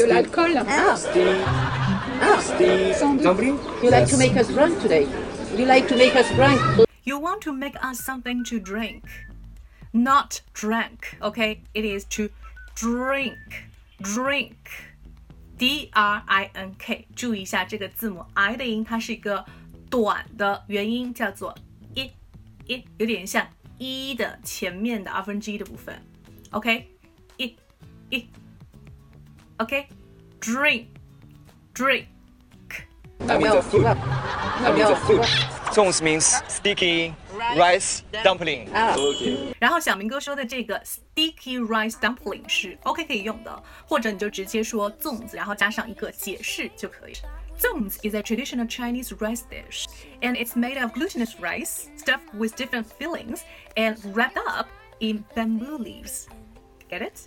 De l'alcool. Ah, Steam dumpling? you like to make us drunk today? You like to make us drunk? You want to make us something to drink, not drank. Okay, it is to drink, drink. D R I N K，注意一下这个字母 I 的音，它是一个短的元音，叫做 i i，有点像一的前面的二分之一的部分。OK，i i。 OK，drink，drink。 That means a food. That means a food. Zongs means sticky rice dumpling. Ah. Okay. 然后小明哥说的这个 sticky rice dumpling 是 OK 可以用的，或者你就直接说粽子，然后加上一个解释就可以。Zongs is a traditional Chinese rice dish, and it's made of glutinous rice stuffed with different fillings and wrapped up in bamboo leaves. Get it?